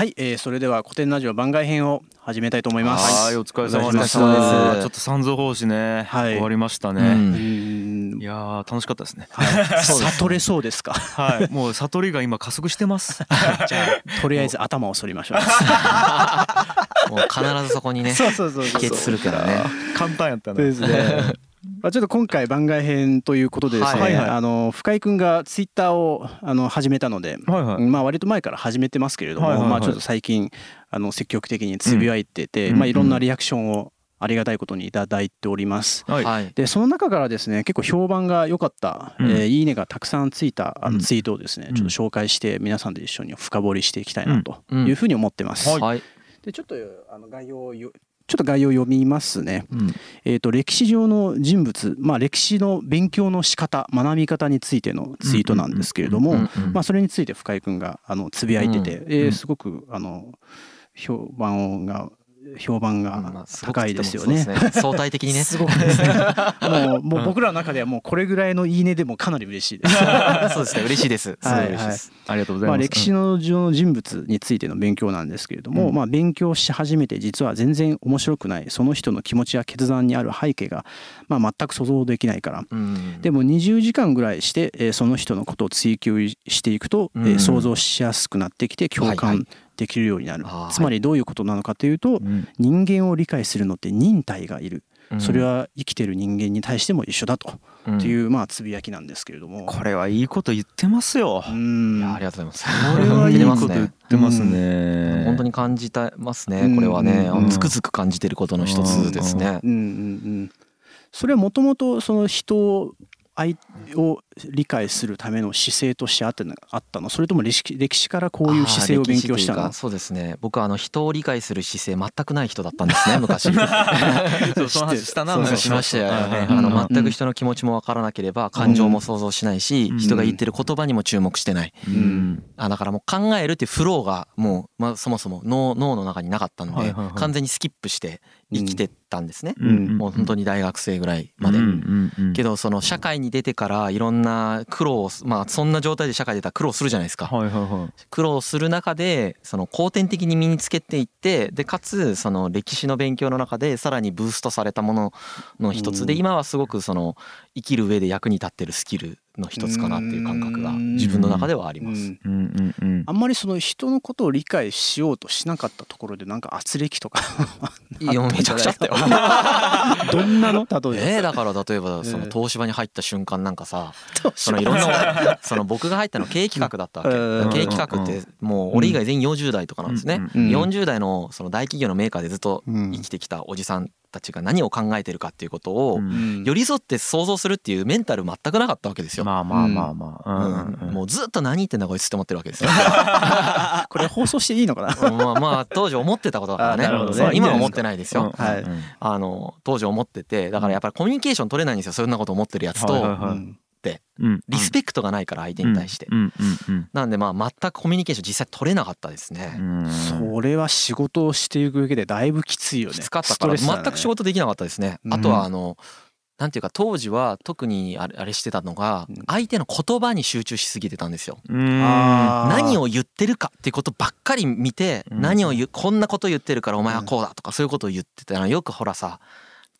はい、えー、それでは古典ラジオ番外編を始めたいと思います。はい。お疲れ様でしたちょっと三蔵法師ね、はい。終わりましたうね、うん。ん。いやー楽しかったですね。はい、悟れそうですか？はい。もう悟りが今加速してます。じゃあとりあえず頭を反りましょう。もう必ずそこにねそうそうそうそう。帰結するからね。簡単やったそうですね。まあちょっと今回番外編ということでですね、はいはい。あの深井くんがツイッターをあの始めたので、はいはい。まあ割と前から始めてますけれども、はいはいはい。まあちょっと最近あの積極的につぶやいてて、うん。まあいろんなリアクションをありがたいことにいただいております。でその中からですね結構評判が良かった、うん。えーいいねがたくさんついたあうん。のツイートをですね、うん。ちょっと紹介して皆さんで一緒に深掘りしていきたいなとうん。いうふうに思ってます。はい。はい。でちょっとあの概要をよちょっと概要を読みますね。うん。えー、と歴史上の人物、まあ、歴史の勉強の仕方学び方についてのツイートなんですけれども、まあ、それについて深井君があのつぶやいてて、うん。えーすごくあの評判が評判まがあすごく高いですよね。そうです相対的にね。すごくですね。もうもう僕らの中ではもうこれぐらいのいいねでもかなり嬉しいです。そうですね。嬉しいです。すごい嬉しいです。ありがとうございまあ、ます歴史の上の人物についての勉強なんですけれども、うん。まあ、勉強し始めて実は全然面白くないその人の気持ちや決断にある背景が、まあ、全く想像できないから。うん。でも20時間ぐらいして、えーその人のことを追求していくと、想像しやすくなってきて共はいは感いできるようになる、つまりどういうことなのかというと、うん。人間を理解するのって忍耐がいる、うん。それは生きてる人間に対しても一緒だと、うん。っていうまあつぶやきなんですけれども。これはいいこと言ってますよ。うん。ありがとうございます。これはいいこと言っねてますね。本当に感じたますうん。ねこれはね。あうん。のつくづく感じてることの一つですね。うんうんうん、それはもともとその人を愛を理解するための姿勢としてあってのあったの。それとも歴史歴史からこういう姿勢を勉強したの？そうですね。僕はあの人を理解する姿勢全くない人だったんですね 昔。そうその話したなしましたよ。あのうん全く人の気持ちも分からなければ感情も想像しないしうん。人が言ってる言葉にも注目してない。うん。あだからもう考えるっていうフローがもう、まあ、そもそも脳脳の中になかったのではいはいはい。完全にスキップして生きてたんですね、うん。もう本当に大学生ぐらいまで。けどどその社会に出てからいろんな苦労をまあそんな状態で社会出たら苦労するじゃないですか。はいはいはい苦労する中でその後天的に身につけていってでかつその歴史の勉強の中でさらにブーストされたものの一つでうん今はすごくその生きる上で役に立ってるスキルの一つかなっていう感覚が自分の中ではあります。あんまりその人のことを理解しようとしなかったところでなんか圧力とか いやめちゃくちゃあったよ。どんなの？例えば。えー、だから例えばそのええ東芝に入った瞬間なんかさそのいろんなその僕が入ったの経営企画だったわけ。うん経営企画ってもう俺以外全員40代とかなんですね。うんうん40代のその大企業のメーカーでずっとうん生きてきたおじさんたちが何を考えてるかっていうことをうん。寄り添って想像するっていうメンタル全くなかったわけですよ。まあまあまあまあ。うんもうずっと何言ってんだこいつって思ってるわけですよ。これ放送していいのかな？まあまあ当時思ってたことだからね。あなるほどね。今は思ってないですよ。はい。あの当時思ってて。だからやっぱりコミュニケーション取れないんですよ。そんなこと思ってるやつと、はいはいはい。うんうんリスペクトがないから相手に対して、うんうんうんなんでまあ全くコミュニケーション実際取れなかったですね、うん。それは仕事をしていく上でだいぶきついよね。きつかったから全く仕事できなかったですね、うん。あとはあのなんていうか当時は特にあれあれしてたのがうん。相手の言葉に集中しすぎてたんですよ。何を言ってるかっていうことばっかり見てうん。何を言うこんなこと言ってるからお前はこうだとかそういうことを言ってたのよくほらさ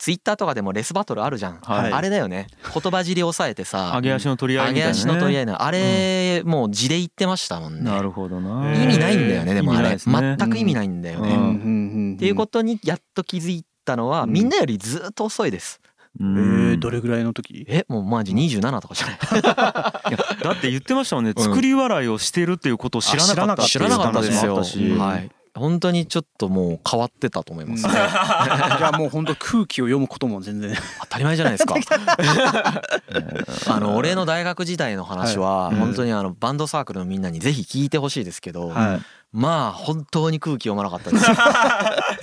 ツイッターとかでもレスバトルあるじゃん、はい。あれだよね。言葉尻押さえてさ上げ足の取り合い上げみたいなね。足の取り合いのあれもう字で言ってましたもんね。なるほどな。意味ないんだよねでもあれ。ね。全く意味ないんだよね、うん。うんうんうんっていうことにやっと気づいたのはうん。みんなよりずっと遅いです。えうん。ーどれぐらいの時？えもうマジ27とかじゃない？だって言ってましたもんね。うん。作り笑いをしてるっていうことを知らなかった知らなかった。ですよ。はい。本当にちょっともう変わってたと思いますね。じゃあもう本当空気を読むことも全然当たり前じゃないですか。あの俺の大学時代の話ははい本当にあのバンドサークルのみんなにぜひ聞いてほしいですけど、はいまあ本当に空気読まなかったですよ。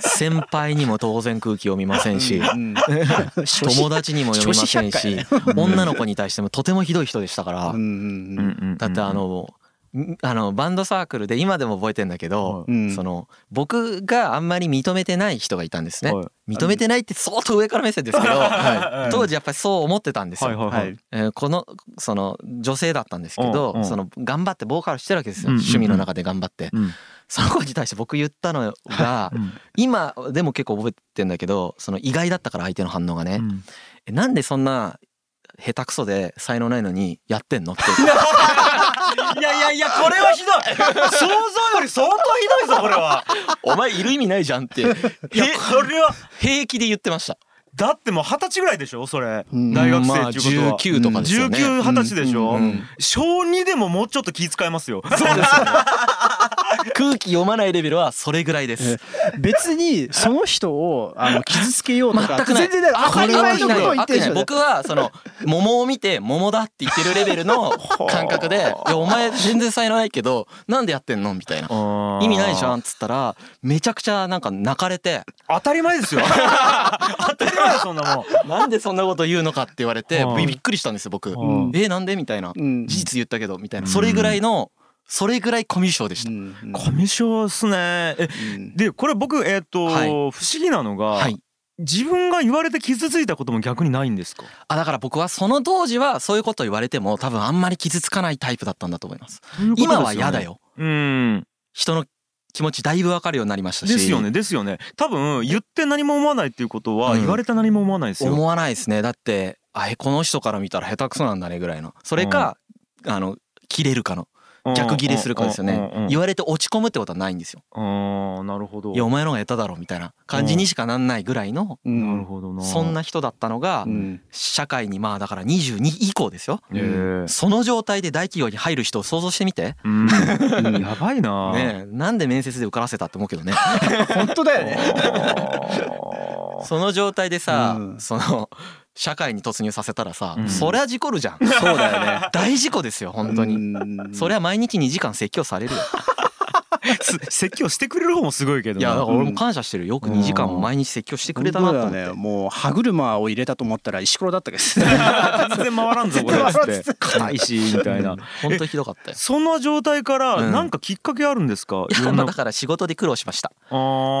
先輩にも当然空気読みませんし。うん友達にも読みません初し女の子に対してもとてもひどい人でしたからうんうんうんだってあのんあのバンドサークルで今でも覚えてんだけど、うん。その僕があんまり認めてない人がいたんですね。はい。認めてないって相当上から目線ですけど、はい。当時やっぱりそう思ってたんですよ。はいはいはい。はい。えーこのその女性だったんですけど、その頑張ってボーカルしてるわけですよ、うん趣味の中で頑張って、うん。その子に対して僕言ったのが うん。今でも結構覚えてんだけどその意外だったから相手の反応がね、うん。えなんでそんな下手くそで才能ないのにやってんのって いやいやいやこれはひどい。想像より相当ひどいぞこれは。お前いる意味ないじゃんって。いやこれは？平気で言ってましただってもう二十歳ぐらいでしょ？それ。うん。大学生まあっていうことは。19とかですよね、19、二十歳でしょ、うん小2でももうちょっと気遣いますよ。そうですよ。ね空気読まないレベルはそれぐらいです。別にその人をあの傷つけようとか全くない。全然ない当たり前のことを言ってるでしょ。僕はその桃を見て桃だって言ってるレベルの感覚で「いやお前全然才能ないけどなんでやってんの?」みたいな「意味ないじゃん」っつったらめちゃくちゃなんか泣かれて。当たり前ですよ。当たり前だそんなもん。「なんでそんなこと言うのか」って言われてはいびっくりしたんですよ僕。うん「えなんで?」みたいな。うん。事実言ったけどみたいな。それぐらいのそれぐらいコミュ障でした。うん。うんコミュ障っすね。えうん。でこれ僕えっ、と、はい。不思議なのが、はい。自分が言われて傷ついたことも逆にないんですか？あだから僕はその当時はそういうこと言われても多分あんまり傷つかないタイプだったんだと思います。今は嫌だ。よ。うん。人の気持ちだいぶわかるようになりましたし。ですよねですよね。多分言って何も思わないっていうことは、うん。言われて何も思わないですよ。思わないですね。だってあえこの人から見たら下手くそなんだねぐらいの。それか、あの切れるかの逆切れするかですよね。言われて落ち込むってことはないんですよ。ああなるほど。いやお前の方が下手だろみたいな感じにしかなんないぐらいのうんなるほどな。そんな人だったのがうん。社会にまあだから22以降ですよ。ええその状態で大企業に入る人を想像してみて。うん。やばいな。ねえなんで面接で受からせたって思うけどね。本当だよね。その状態でさ、うん。その社会に突入させたらさ、うん。そりゃ事故るじゃん。そうだよね。大事故ですよ本当に、にそりゃ毎日2時間説教されるよ。す説教してくれる方もすごいけどな。いや俺も感謝してるよ。く2時間も毎日説教してくれたなと思って、本当だよね。もう歯車を入れたと思ったら石ころだったけど。全然回らんぞこれ。っつって硬いしみたいな。本当にひどかったよ。そんな状態からうん。なんかきっかけあるんですか、いやまあだから仕事で苦労しました。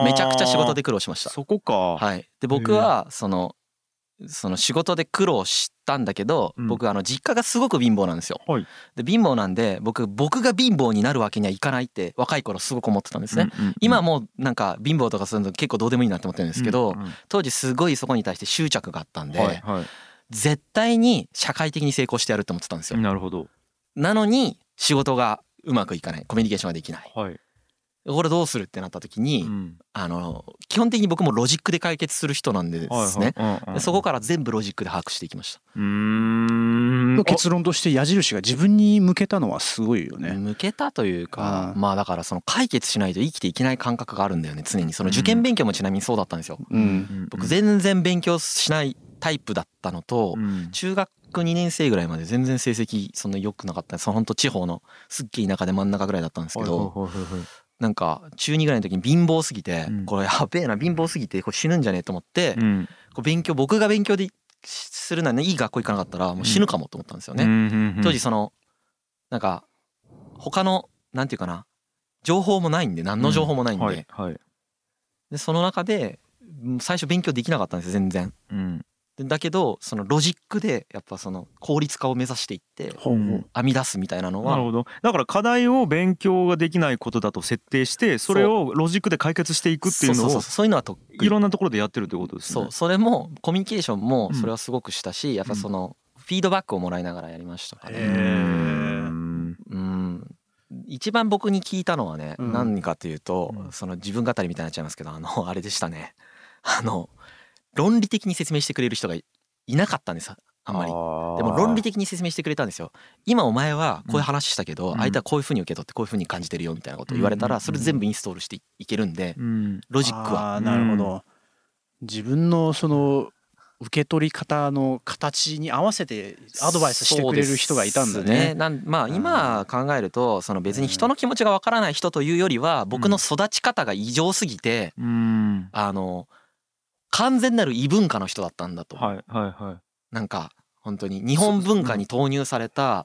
めちゃくちゃ仕事で苦労しました。そこか、はい。で僕はそのその仕事で苦労したんだけど、うん。僕あの実家がすごく貧乏なんですよ。はい。で貧乏なんで僕僕が貧乏になるわけにはいかないって若い頃すごく思ってたんですね。うんうんうん今はもうなんか貧乏とかするの結構どうでもいいなって思ってるんですけど、うんうん当時すごいそこに対して執着があったんで、はいは絶対に社会的に成功してやるって思ってたんですいよ。なるほど。なのに仕事がうまくいかない。コミュニケーションができない。はい、これどうするってなった時に、うん。あの基本的に僕もロジックで解決する人なんでですね、はいはい。うんうんでそこから全部ロジックで把握していきました。うーん。の結論として矢印が自分に向けたのはすごいよね。向けたというかうん。まあだからその解決しないと生きていけない感覚があるんだよね常にその受験勉強もちなみにそうだったんですよ。うん。僕全然勉強しないタイプだったのとうん。中学2年生ぐらいまで全然成績そんな良くなかった。その本当地方のすっげえ田舎で真ん中ぐらいだったんですけどはいはいはいはいなんか中2ぐらいの時に貧乏すぎてうん。これやべえな貧乏すぎてこれ死ぬんじゃねえと思ってうん。こう勉強僕が勉強でするならいい学校行かなかったらもう死ぬかもと思ったんですよね。当時そのなんか他のなんていうかな情報もないんで何の情報もないんで,、でその中でうん最初勉強できなかったんですよ全然。だけどそのロジックでやっぱその効率化を目指していって編み出すみたいなのは。なるほど。だから課題を勉強ができないことだと設定してそれをロジックで解決していくっていうのをそうそうそうそう。いうのは得意。いろんなところでやってるってことですね。そう。それもコミュニケーションもうん。それはすごくしたし、やっぱそのフィードバックをもらいながらやりましたから。ねへうー。んうん。一番僕に聞いたのはね、うん。何かというと、うん。その自分語りみたいになっちゃいますけどあのあれでしたね。あの論理的に説明してくれる人がいいなかったんです。あんまり。でも論理的に説明してくれたんですよ。今お前はこういう話したけど、うん。相手はこういうふうに受け取ってこういうふうに感じてるよみたいなことを言われたうん。らそれ全部インストールしていけるんでうん。ロジックは。なるほど。自分のその受け取り方の形に合わせてアドバイスしてくれる人がいたんだそうですね。なんまあ今考えるとその別に人の気持ちがわからない人というよりは僕の育ち方が異常すぎてうん。あの完全なる異文化の人だったんだと。はいはいはい。なんか本当に日本文化に投入された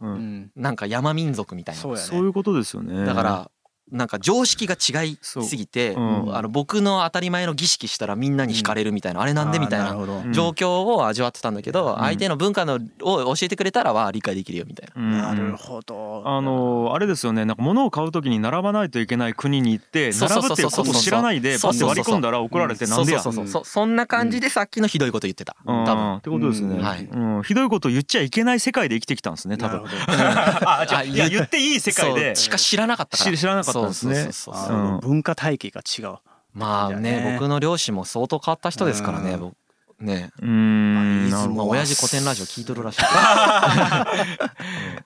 なんか山民族みたいな。そうやね。そういうことですよね。だからなんか常識が違いすぎて、そう。うん。あの僕の当たり前の儀式したらみんなに惹かれるみたいな、あれなんでみたいな状況を味わってたんだけど、相手の文化のを教えてくれたらは理解できるよみたいな。うん。なるほど。あのあれですよね。なんか物を買うときに並ばないといけない国に行ってそうそうそうそう並ぶっていうことを知らないでそうそうそうバッて割り込んだら怒られてなんでや？そうそうそうそう。そんな感じでさっきのひどいこと言ってた、うん。多分。ってことですね、うん。はい。うん、ひどいことを言っちゃいけない世界で生きてきたんですね多分。あじゃああいや言っていい世界で。しか知らなかったから。知知らなかったんですねそうそう。そうそうあの文化体系が違う。まあねね僕の両親も相当変わった人ですからね。うん。僕ね。うーんまあ親父古典ラジオ聞いとるらしい。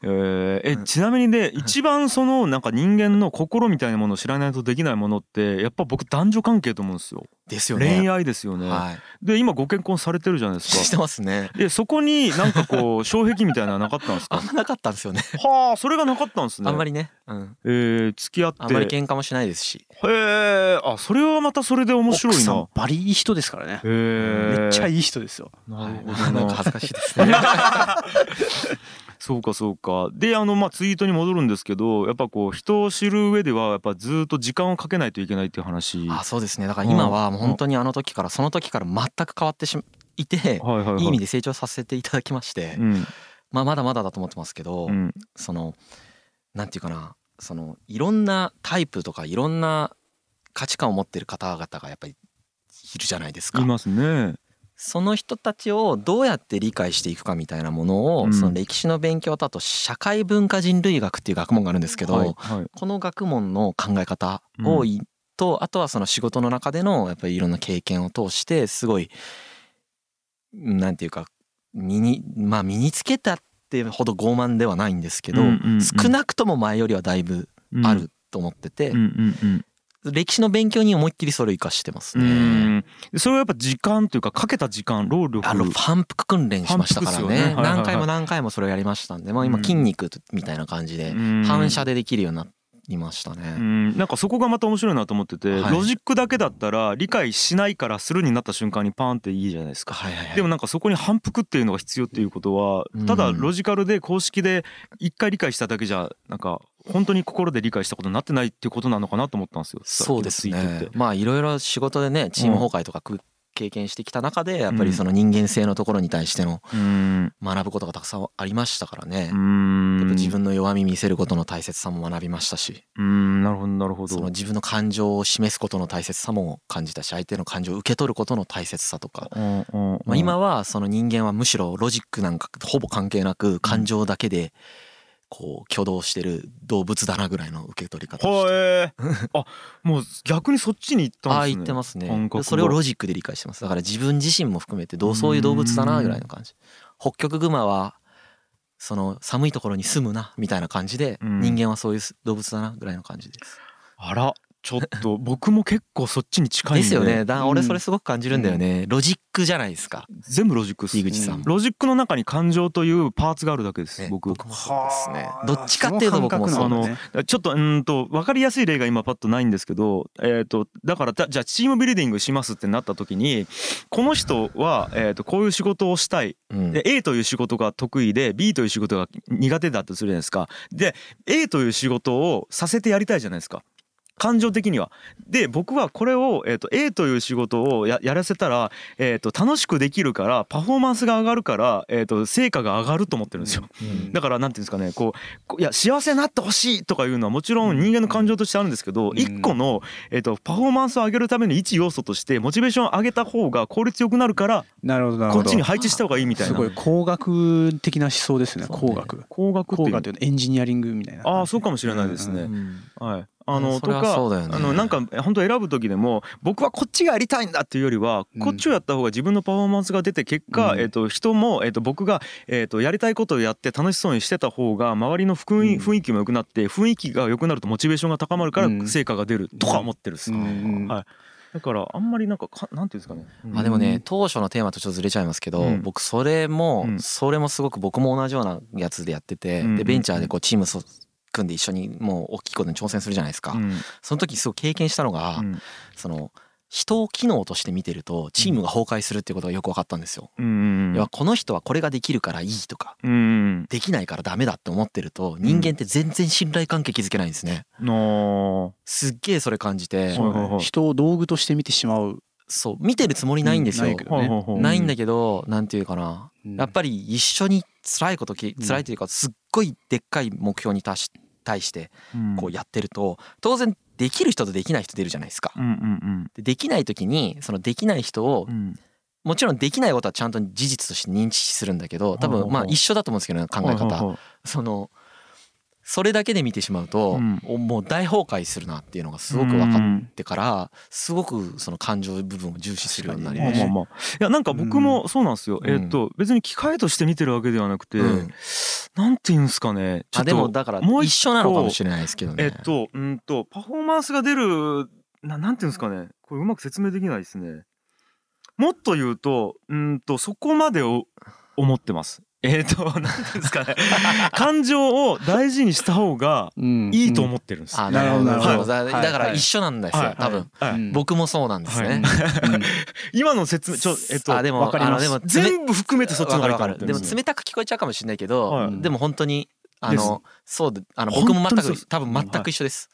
えーえちなみにね一番そのなんか人間の心みたいなものを知らないとできないものってやっぱ僕男女関係と思うんですよですよね。恋愛ですよね、はい。で今ご結婚されてるじゃないですしてかますね。でそこになんかこう障壁みたいなのはなかったんですか？あんまなかったんですよね。はあそれがなかったんですね。あんまりね。うん。えー、付き合って。あんまり喧嘩もしないですし。へえあそれはまたそれで面白い奥さんなバリいい人ですからね。へえいめっちゃいい人ですよ。なるほどはい。ななんか恥ずかしいですね そうかそうか。であのまあツイートに戻るんですけどやっぱこう人を知る上ではやっぱずっと時間をかけないといけないっていう話。あそうですね。だから今はもう本当にあの時からその時から全く変わってしいてはいはいはい。いい意味で成長させていただきましてうん。まあまだまだだと思ってますけどうん。そのなんていうかなそのいろんなタイプとかいろんな価値観を持ってる方々がやっぱりいるじゃないですか。い。ますねその人たちをどうやって理解していくかみたいなものを、うん。その歴史の勉強だと社会文化人類学っていう学問があるんですけど、はいはい。この学問の考え方をい、とあとはその仕事の中でのやっぱりいろんな経験を通してすごいなんていうか身にまあ身につけたってほど傲慢ではないんですけど、うんうんうん。少なくとも前よりはだいぶあると思ってて、うんうんうん歴史の勉強に思いっきりそれを生かしてますうね。ん。それはやっぱ時間というかかけた時間労力。あの反復訓練しましたからね。ね。はいはいはい。何回も何回もそれをやりましたんで、まあ、今うん。筋肉みたいな感じでうん。反射でできるようになりましたうね。んなんかそこがまた面白いなと思ってて、はいロジックだけだったら理解しないからするになった瞬間にパーンっていいじゃないですか。はいはいはいでもなんかそこに反復っていうのが必要っていうことはうんただロジカルで公式で一回理解しただけじゃなんか本当に心で理解したことになってないっていうことなのかなと思ったんですよ。そうです。ねまあいろいろ仕事でねチーム崩壊とかく経験してきた中でやっぱりその人間性のところに対してのうん。学ぶことがたくさんありましたからね。う。ん。やっぱ自分の弱み見せることの大切さも学びましたし。うん。なるほどなるほど。その自分の感情を示すことの大切さも感じたし相手の感情を受け取ることの大切さとか。うんうんうん。まあ、今はその人間はむしろロジックなんかほぼ関係なく感情だけでこう挙動してる動物だなぐらいの受け取り方をして。へえ。あもう逆にそっちに行ったんですね。ああ言ってますね。それをロジックで理解してます。だから自分自身も含めてどうそういう動物だなぐらいの感じ。北極熊はその寒いところに住むなみたいな感じでうん。人間はそういう動物だなぐらいの感じです。あらちょっと 僕も結構そっちに近いんで。ですよね。だ俺うん。それすごく感じるんだよね。ロジックじゃないですか。全部ロジックっす。井口さん。もロジックの中に感情というパーツがあるだけです、ね僕。僕もそうですね。はあ。どっちかっていうと僕もそう。その感覚なんだね。ちょっとうーんと分かりやすい例が今パッとないんですけど、えー、とだからだじゃあチームビルディングしますってなった時にこの人は、えー、とこういう仕事をしたい。うん。で A という仕事が得意で B という仕事が苦手だとするじゃないですか。で A という仕事をさせてやりたいじゃないですか感情的には。で僕はこれを、えー、と A という仕事をややらせたら、えー、と楽しくできるからパフォーマンスが上がるから、えー、と成果が上がると思ってるんですよ。うんだからなんていうんですかねこういや幸せになってほしいとかいうのはもちろん人間の感情としてあるんですけどうん。一個の、えー、とパフォーマンスを上げるための一要素としてモチベーションを上げた方が効率よくなるからなるほどなるほど。こっちに配置した方がいいみたいな。すごい工学的な思想ですねね。工学。工学っていう。工学っていうのはエンジニアリングみたいなああそうかもしれないですね、うん。はいあのとかあのなんか本当選ぶ時でも僕はこっちがやりたいんだっていうよりはうん。こっちをやった方が自分のパフォーマンスが出て結果、うん。えっと人も、えっと僕が、えっとやりたいことをやって楽しそうにしてた方が周りの雰囲気も良くなって雰囲気が良くなるとモチベーションが高まるからうん。成果が出るとか思ってるっす、うん。はい。だからあんまりなんかかなんていうんですかね、まあでもねうん。当初のテーマとちょっとずれちゃいますけど、うん。僕それも、うん。それもすごく僕も同じようなやつでやってて、うん。でベンチャーでこうチームそ組んで一緒にもう大きいことに挑戦するじゃないですか、うん。その時すごい経験したのが、うん。その人を機能として見てるとチームが崩壊するっていうことがよく分かったんですよ。うん要はこの人はこれができるからいいとかうんできないからダメだって思ってると人間って全然信頼関係築けないんですね。のすっげえそれ感じてはいはいはい。人を道具として見てしまう。そう見てるつもりないんですよ。うん。ないんだけどなんていうかな。うんやっぱり一緒に辛いこと辛いというかすっごいでっかい目標に対し対してこうややってると当然できる人とできない人出るじゃないですか。でできない時にそのできない人をもちろんできないことはちゃんと事実として認知するんだけど多分まあ一緒だと思うんですけどね考え方。そのそれだけで見てしまうともう大崩壊するなっていうのがすごく分かってからすごくその感情部分を重視するようになりました。まあまあまあいやなんか僕もそうなんですよ、うん。えっと別に機械として見てるわけではなくて、うん。なんて言うんですかね。あでもだからもう一緒なのかもしれないですけどね。えっとうんとパフォーマンスが出るななんていうんですかね。これうまく説明できないですね。もっと言うとうんとそこまでを思ってますえっとなんていうんですかね。感情を大事にした方がうん。いいと思ってるんです、あなるほどなるほど。はい。だから一緒なんですよ、はい。多分、はい。うん。僕もそうなんですね。はい。今の説明ちょえっとあでもわかります。あのでも冷全部含めてそっちの方がいいでも冷たく聞こえちゃうかもしれないけど、はい。でも本当にあのそうであの僕も全く多分全く一緒です。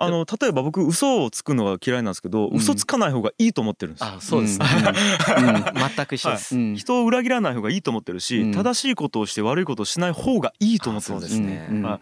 あの例えば僕嘘をつくのが嫌いなんですけど、うん。嘘つかない方がいいと思ってるんです。よあそうですね。全く一緒です。うん。人を裏切らない方がいいと思ってるし、うん。正しいことをして悪いことをしない方がいいと思ってるんです。そうですね。うん。はい。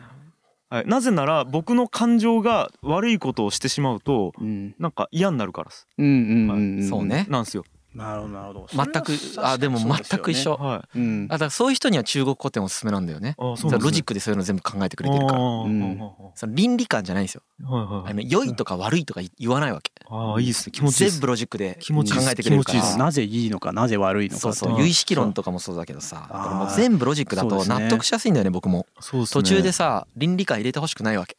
はい、なぜなら僕の感情が悪いことをしてしまうとうん。なんか嫌になるからです。うんうんうんん。そうね。なんですよなるほどなるほど。全くあでも全く一緒。はうん。あだからそういう人には中国古典おすすめなんだよね。いあそうね。ロジックでそういうの全部考えてくれてるから。うん。その倫理観じゃないんですよ。はいはいはい。あの良いとか悪いとか言わないわけ。ああいいですね。気持ちいい全部ロジックで考気持ちいいです。えてくれるから。気持ちいいです。なぜいいのかなぜ悪いのかそう。そうう。ん唯識論とかもそうだけどさ。あー。これもう全部ロジックだと納得しやすいんだよね僕も。そうですね。途中でさ倫理観入れてほしくないわけ。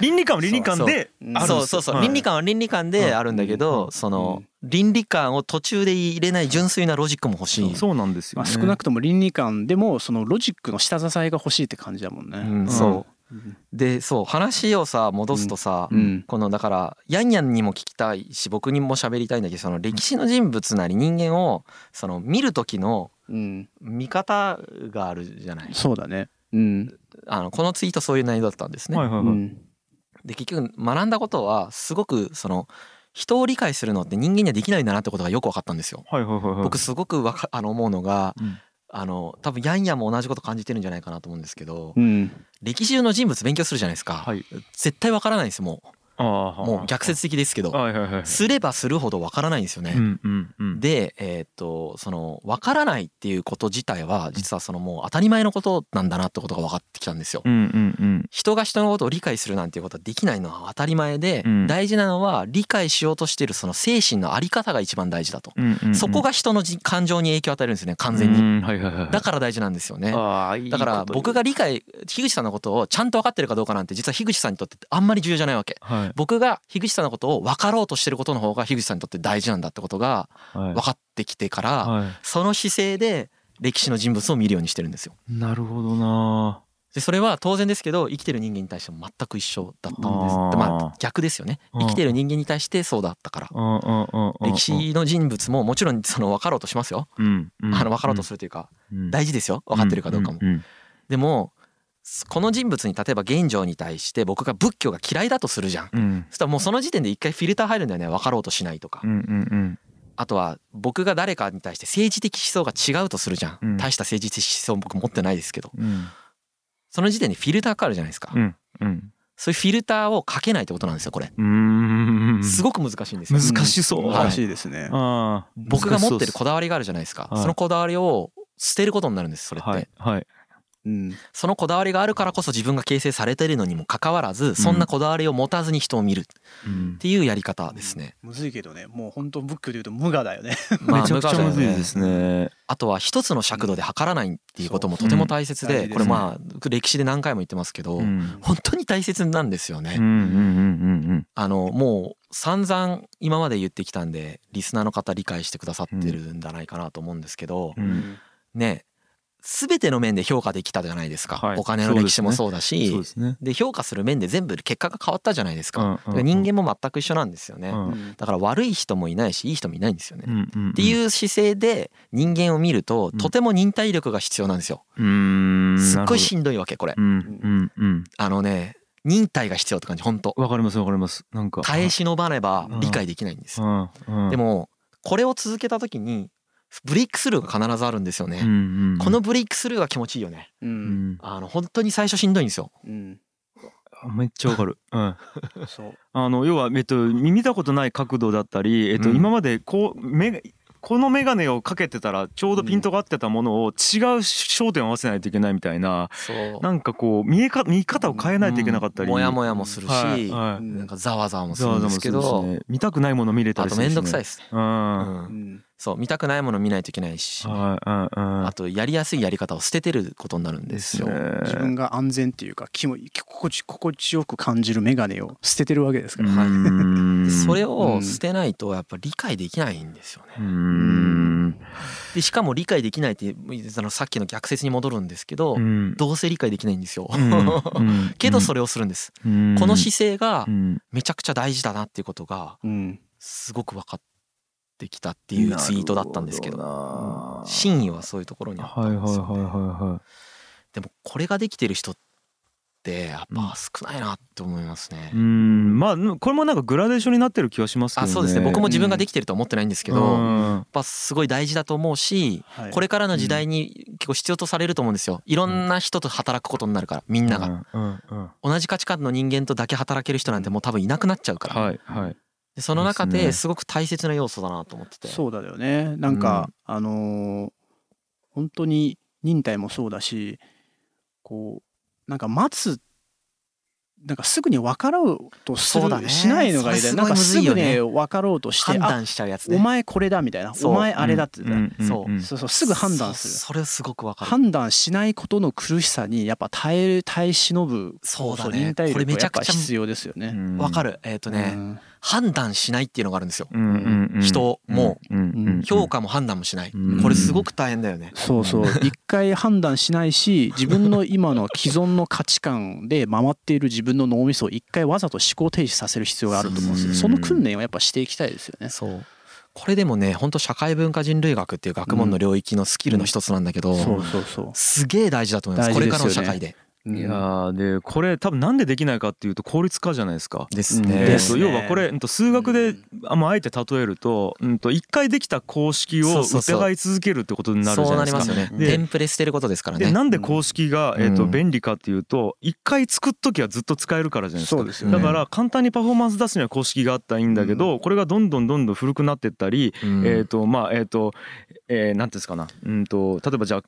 倫理観は倫理観でそう。あるんですよ。そうそうそう。はい。倫理観は倫理観であるんだけどその倫理観を途中で入れない純粋なロジックも欲しい。そうなんですよね。まあ少なくとも倫理観でもそのロジックの下支えが欲しいって感じだもんね。うん。そう。でそう。話をさ戻すとさうん。このだからヤンヤンにも聞きたいし僕にも喋りたいんだけどその歴史の人物なり人間をその見る時のうん。見方があるじゃない。そうだね。うん。あのこのツイートそういう内容だったんですね。はいはいはい。うん。で結局学んだことはすごくその人を理解するのって人間にはできないんだなってことがよく分かったんですよ。はいはいはいはい。僕すごくわかあの思うのが、うん。あの多分ヤンヤンも同じこと感じてるんじゃないかなと思うんですけど、うん。歴史上の人物勉強するじゃないですか、はい。絶対わからないんですもあうもう逆説的ですけどすればするほどわからないんですよね。でえーっとその分からないっていうこと自体は実はそのもう当たり前のことなんだなってことが分かってきたんですよ。人が人のことを理解するなんていうことはできないのは当たり前で、うん。大事なのは理解しようとしているその精神のあり方が一番大事だと、そこが人のじ感情に影響を与えるんですね完全に、だから大事なんですよね。だから僕が理解樋口さんのことをちゃんと分かってるかどうかなんて実は樋口さんにとってあんまり重要じゃないわけ。はい僕が樋口さんのことを分かろうとしてることの方が樋口さんにとって大事なんだってことがはい。分かってきてから、はその姿勢で歴史の人物を見るようにしてるんですよ。いなるほどな。でそれは当然ですけど生きてる人間に対しても全く一緒だったんです。まあ逆ですよね。うん。生きてる人間に対してそうだったから。歴史の人物ももちろんその分かろうとしますよ。うん。うん。あの分かろうとするというかうん。大事ですよ。分かってるかどうかも。でもこの人物に例えば現状に対して僕が仏教が嫌いだとするじゃん。うん。そしたらもうその時点で一回フィルター入るんだよね分かろうとしないとか。うんうんうん。あとは僕が誰かに対して政治的思想が違うとするじゃん、うん。大した政治的思想僕持ってないですけど。うん。その時点でフィルターかかるじゃないですか、うん。うん。そういうフィルターをかけないってことなんですよこれ。うーん。すごく難しいんですよ。難しそう。はい難しいですね。僕が持ってるこだだわりがあるじゃないですか、はいそのこだわりを捨てることになるんですそれって、はい。はいうん。そのこだわりがあるからこそ自分が形成されているのにもかかわらずそんなこだわりを持たずに人を見る。っうん。ていうやり方ですね、むずいけどねもう本当仏教で言うと無我だよね。ま あめちゃくちゃむずいですね。あとは一つの尺度で測らないっていうこともとても大切でうん。これまあ歴史で何回も言ってますけどうん。本当に大切なんですよね。うんうんうんうん。あのもう散々今まで言ってきたんでリスナーの方理解してくださってるんじゃないかなと思うんですけどうん。うん。ね全ての面で評価できたじゃないですか、はい。お金の歴史もそうだしですね。で評価する面で全部結果が変わったじゃないですか,、うん。うんうん人間も全く一緒なんですよね、うん。うんだから悪い人もいないしいい人もいないんですよね、っっていう姿勢で人間を見るとうん。とても忍耐力が必要なんですよ。うーんすっごいしんんどいわけこれ。うんうんうん。あのね忍耐が必要って感じ本当。わかりますわかります。なんか。耐え忍ばねば理解できないんですでもこれを続けた時にブレイクスルーが必ずあるんですよね、うんうんうん。このブレイクスルーが気持ちいいよね。ううん。んあの本当に最初しんどいんですよ。うん。めっちゃわかる。うん。そう。あの要はえっと見たことない角度だったりえっとうん。今までこう目この眼鏡をかけてたらちょうどピントが合ってたものを違う焦点を合わせないといけないみたいなそう。なんかこう見えか見方を変えないといけなかったり。もやもやもするし、はい。はいうんなんかざわざわもするんですけど。ね。見たくないもの見れたあとりするしね。面倒くさいですね、うん。うんそう見たくないもの見ないといけないし。いうんうん。あとやりやすいやり方を捨ててることになるんですよ。自分が安全っていうか気も心地心地よく感じる眼鏡を捨ててるわけですから、はいそれうをん捨てないとやっぱ理解できないんですようね。ん。でしかも理解できないってあのさっきの逆説に戻るんですけど、うん。どうせ理解できないんですよ。うん。けどそれをするんです。うん。この姿勢がうん。めちゃくちゃ大事だなっていうことがうん。すごく分かってきたっていうツイートだったんですけど。真意はそういうところにあったはいんですよ、はいはいね。はいはいでもこれができてる人ってやっぱ少ないなって思いますね。うん。まあこれもなんかグラデーションになってる気はしますけどね。あそうですね。僕も自分ができてるとは思ってないんですけど、やうん。っぱすごい大事だと思うしはい。これからの時代に結構必要とされると思うんですよ。いろんな人と働くことになるからみんなが。うん。うん。うん。同じ価値観の人間とだけ働ける人なんてもう多分いなくなっちゃうから。はい。はいでその中ですごく大切な要素だなと思ってて。そうだよね。なんか、あのー本当に忍耐もそうだしこうなんか待つなんかすぐに分かろうとする、そうだね。しないのがいいそれすごいなんかすぐねに分かろうとしてあ判断しちゃうやつね。お前これだみたいな。お前あれだって、うん。うん。そう。うん。そうそう。すぐ判断する。そそれすごくわかる。判断しないことの苦しさにやっぱ耐え耐え忍ぶそうだね。忍耐これ力がやっめちゃくちゃぱ必要ですよね。わかる。るえっとねうん。判断しないっていうのがあるんですよ。うんうんうん。人も。うんうんうん。評価も判断もしない。うんこれすごく大変だよね。そうそう。一回判断しないし自分の今の既存の価値観で回っている自分の脳みそを一回わざと思考停止させる必要があると思うんですよ。うん。その訓練をやっぱしていきたいですよね。そう。これでもね本当社会文化人類学っていう学問の領域のスキルの一つなんだけど、そうそうそう。すげえ大事だと思います。これからの社会で。うんいやーでこれ多分なんでできないかっていうと効率化じゃないですか。ですうん。えーです。要はこれうんと数学であまああえて例えるとうんと一回できた公式をそうそうそう。疑い続けるってことになるじそうなゃないですか。りますよね。でテンプレ捨てることですからね。でなんで公式がえーとうん便利かっていうと一回作っときはずっと使えるからじゃないですか。そうですよね。だから簡単にパフォーマンス出すには公式があったらいいんだけど、これがどんどんどんどん古くなってったり、うん。えっ、とまあえっ、と、えー、なんていうんですかな、うんと例えばじゃあ、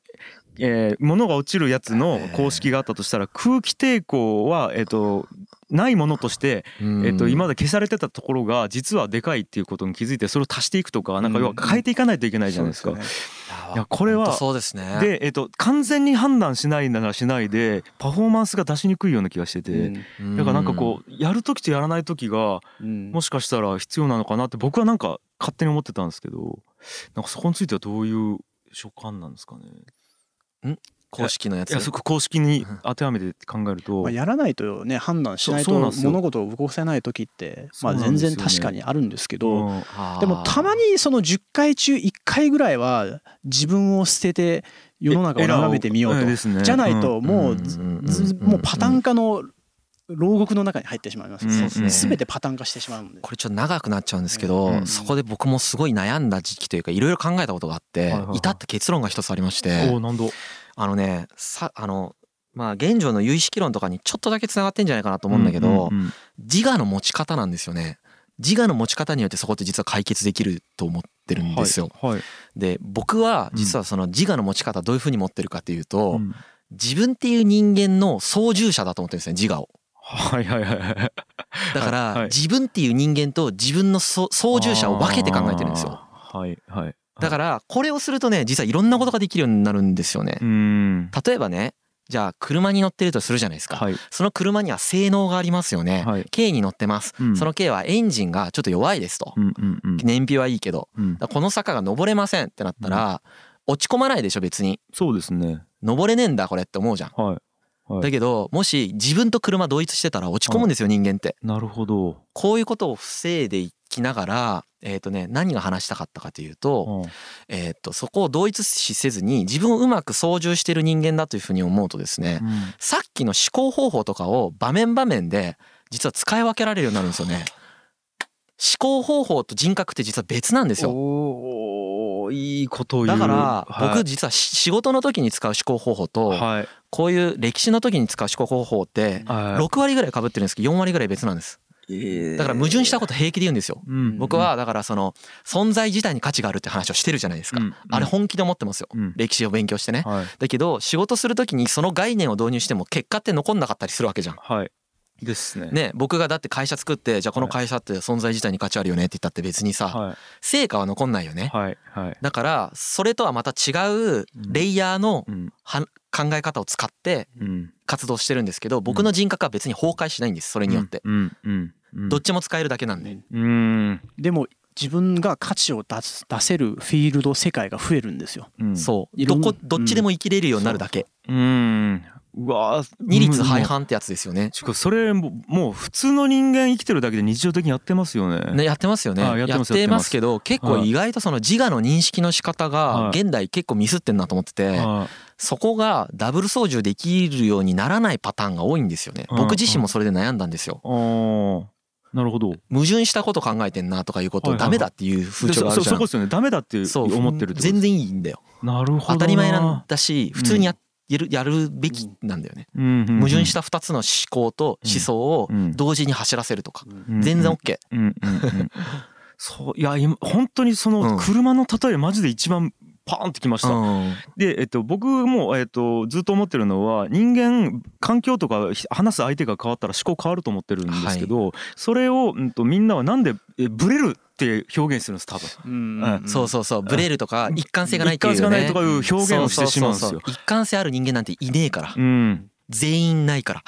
えー、物が落ちるやつの公式があったとしたら空気抵抗はえっ、とないものとして、うん。えっと今まで消されてたところが実はでかいっていうことに気づいてそれを足していくとかなんか要は変えていかないといけないじゃないですか。いやこれはそうですね。で、えっと完全に判断しないならしないでパフォーマンスが出しにくいような気がしてて、だからなんかこうやる時とやらない時がうん。もしかしたら必要なのかなって僕はなんか勝手に思ってたんですけどなんかそこについてはどういう所感なんですかね？公式のやついやそこ公式に当てはめて考えると、まあ、やらないとね判断しないと物事を動かせない時ってまあ全然確かにあるんですけどでもたまにその10回中1回ぐらいは自分を捨てて世の中を眺めてみようと。ええですね。じゃないともうもうパターン化の牢獄の中に入ってしまいます。うんそうですね。すべてパターン化してしまうので。これちょっと長くなっちゃうんですけど、うん。そこで僕もすごい悩んだ時期というかいろいろ考えたことがあって、至った結論が一つありましてあのねさあのまあ現状の有意識論とかにちょっとだけつながってんじゃないかなと思うんだけど、自我の持ち方なんですよね。自我の持ち方によってそこって実は解決できると思ってるんですよ。はいはい。で僕は実はその自我の持ち方どういうふうに持ってるかっていうと、うん。自分っていう人間の操縦者だと思ってるんですね自我を。はいはいはいはいだから、自分っていう人間と自分のそ操縦者を分けて考えてるんですよ。はいはいだからこれをするとね実はいろんなことができるようになるんですよねう。ん例えばねじゃあ車に乗ってるとするじゃないですか。はいその車には性能がありますよね。はい K に乗ってます。うんその K はエンジンがちょっと弱いですと。うんうんうん燃費はいいけどうんこの坂が登れませんってなったら落ち込まないでしょ別に。そうですね登れねえんだこれって思うじゃん。はいはいだけどもし自分と車同一してたら落ち込むんですよ人間って。なるほどこういうことを防いでいきながらえっ、とね何が話したかったかというと,、うんえー、とそこを同一視せずに自分をうまく操縦してる人間だというふうに思うとですねさっきの思考方法とかを場面場面で実は使い分けられるようになるんですよね。思考方法と人格って実は別なんですよ。いいことを言うだからはい僕実はし仕事の時に使う思考方法とはいこういう歴史の時に使う思考方法ってはい6割ぐらい被ってるんですけど4割ぐらい別なんです。だから矛盾したこと平気で言うんですよ。うん僕はだからその存在自体に価値があるって話をしてるじゃないですかうん。あれ本気で思ってますようん。歴史を勉強してね。はいだけど仕事する時にその概念を導入しても結果って残んなかったりするわけじゃん。はいですね。ね僕がだって会社作ってじゃあこの会社って存在自体に価値あるよねって言ったって別にさはい。成果は残んないよね。はいはい。だからそれとはまた違うレイヤーのうん。は考え方を使ってうん。活動してるんですけど僕の人格は別に崩壊しないんですそれによって。うんうんうんどっちも使えるだけなんで。うん。でも自分が価値を出す出せるフィールド世界が増えるんですよ。うん。そう。どこどっちでも生きれるようになるだけ。うんうわー二律背うん反ってやつですよね。しかもそれももう普通の人間生きてるだけで日常的にやってますよねね、やってますよね。あやってますけど結構意外とその自我の認識の仕方がはい現代結構ミスってんなと思っててはそこがダブル操縦できるようにならないパターンが多いんですよね。うん僕自身もそれで悩んだんですよ。なるほど矛盾したこと考えてんなとかいうことをダメだっていう風潮があるじゃんでそそこで。すよねダメだって思ってる全然いいんだよ。なるほどな当たり前なんだし普通にややるやるべきなんだよね。矛盾した2つの思考と思想をうん同時に走らせるとかうん全然 OK。うんうんうんそういや今本当にそうんの車の例えマジで一番パーンってきました、うん。で、えっと、僕も、えっと、ずっと思ってるのは人間環境とかひ話す相手が変わったら思考変わると思ってるんですけど、それを、うん、とみんなはなんでえブレるって表現するんです多分。うん。うん。そうそうそう。ブレるとか一貫性がないっていうね。一貫性がないとかいう表現をしてしまうんですよ。一貫性ある人間なんていねえから。うん、全員ないから。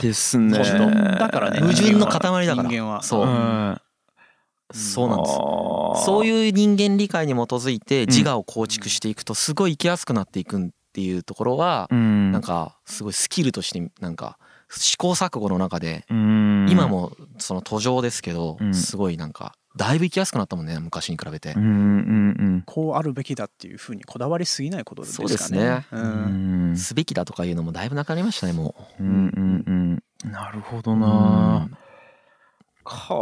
ですね。だからね。矛盾の塊だから。人間は。そう。うんそうなんです。そういう人間理解に基づいて自我を構築していくとすごい生きやすくなっていくっていうところはうん。なんかすごいスキルとしてなんか試行錯誤の中でうん。今もその途上ですけどうん。すごいなんかだいぶ生きやすくなったもんね昔に比べて。うんうんこうあるべきだっていうふうにこだわりすぎないことですかね。そうですね。すべきだとかいうのもだいぶなくなりましたねもう。んうんうん。なるほどうな。うん。かあ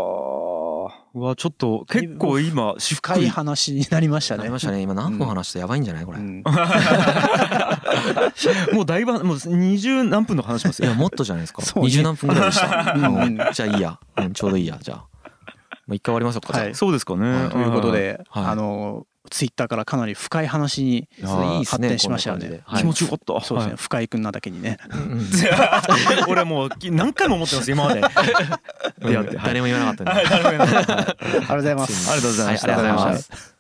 うわちょっと結構今深い話になりましたね。なりましたね。今何分話してやばいんじゃないこれ。いうん。もうだいぶもう二十何分の話しますよ。やもっとじゃないですか。二十何分ぐらいでした。うん。うんじゃあいいや。うんちょうどいいや。じゃあ。もう一回終わりましょうかはい。そうですかね。ということで、はい。あのツイッターからかなり深い話に発展しましたよね。こんな感じで。はい。気持ちよかった。そうですね、はい深井君なだけにね。うん。俺もう何回も思ってます今まで。誰も言わなかったんで。はい誰も言わない。ありがとうございます。はい。ありがとうございます